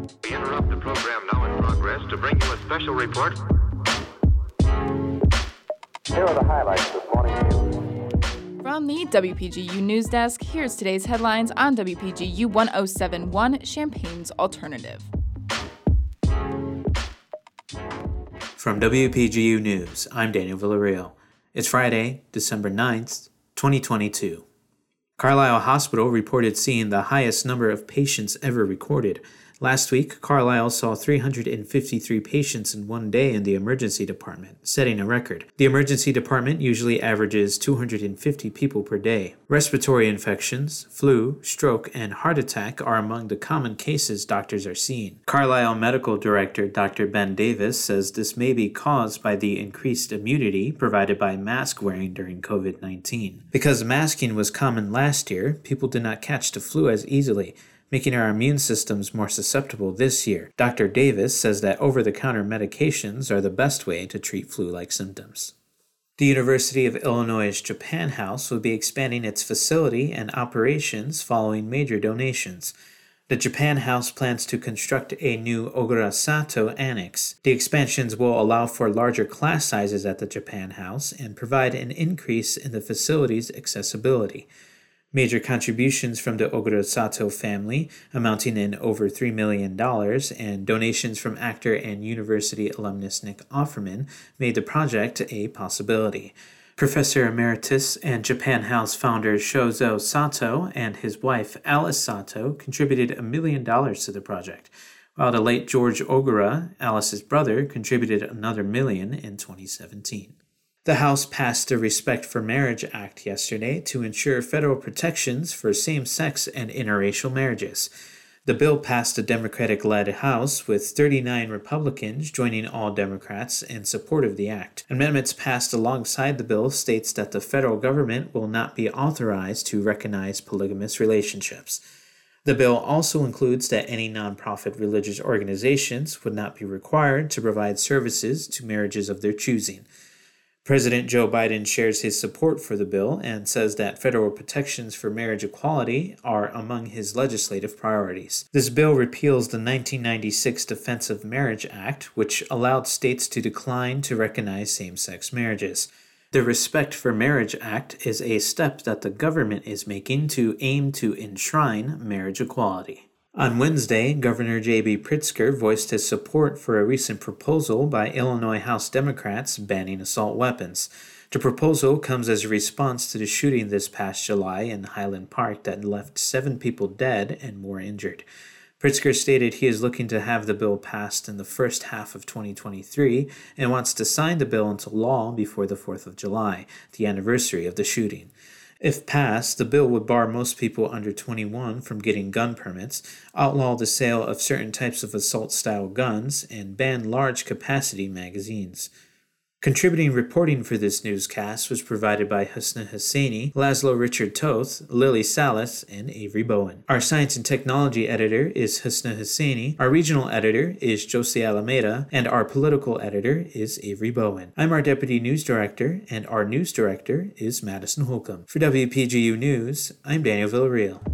We interrupt the program now in progress to bring you a special report. Here are the highlights this morning's news. From the WPGU News Desk, here's today's headlines on WPGU 1071 Champaign's Alternative. From WPGU News, I'm Daniel Villarreal. It's Friday, December 9th, 2022. Carlisle Hospital reported seeing the highest number of patients ever recorded. Last week, Carlisle saw 353 patients in one day in the emergency department, setting a record. The emergency department usually averages 250 people per day. Respiratory infections, flu, stroke, and heart attack are among the common cases doctors are seeing. Carlisle Medical Director Dr. Ben Davis says this may be caused by the increased immunity provided by mask wearing during COVID 19. Because masking was common last year, people did not catch the flu as easily making our immune systems more susceptible this year. Dr. Davis says that over the counter medications are the best way to treat flu like symptoms. The University of Illinois' Japan House will be expanding its facility and operations following major donations. The Japan House plans to construct a new Ogurasato annex. The expansions will allow for larger class sizes at the Japan House and provide an increase in the facility's accessibility. Major contributions from the Ogurasato family, amounting in over $3 million, and donations from actor and university alumnus Nick Offerman made the project a possibility. Professor Emeritus and Japan House founder Shozo Sato and his wife Alice Sato contributed a million dollars to the project, while the late George Ogura, Alice's brother, contributed another million in 2017. The House passed the Respect for Marriage Act yesterday to ensure federal protections for same sex and interracial marriages. The bill passed the Democratic led House with 39 Republicans joining all Democrats in support of the act. Amendments passed alongside the bill states that the federal government will not be authorized to recognize polygamous relationships. The bill also includes that any nonprofit religious organizations would not be required to provide services to marriages of their choosing. President Joe Biden shares his support for the bill and says that federal protections for marriage equality are among his legislative priorities. This bill repeals the 1996 Defense of Marriage Act, which allowed states to decline to recognize same sex marriages. The Respect for Marriage Act is a step that the government is making to aim to enshrine marriage equality. On Wednesday, Governor J.B. Pritzker voiced his support for a recent proposal by Illinois House Democrats banning assault weapons. The proposal comes as a response to the shooting this past July in Highland Park that left seven people dead and more injured. Pritzker stated he is looking to have the bill passed in the first half of 2023 and wants to sign the bill into law before the 4th of July, the anniversary of the shooting. If passed, the bill would bar most people under 21 from getting gun permits, outlaw the sale of certain types of assault style guns, and ban large capacity magazines. Contributing reporting for this newscast was provided by Husna Husseini, Laszlo Richard Toth, Lily Salas, and Avery Bowen. Our science and technology editor is Husna Husseini, our regional editor is Josie Alameda, and our political editor is Avery Bowen. I'm our deputy news director, and our news director is Madison Holcomb. For WPGU News, I'm Daniel Villarreal.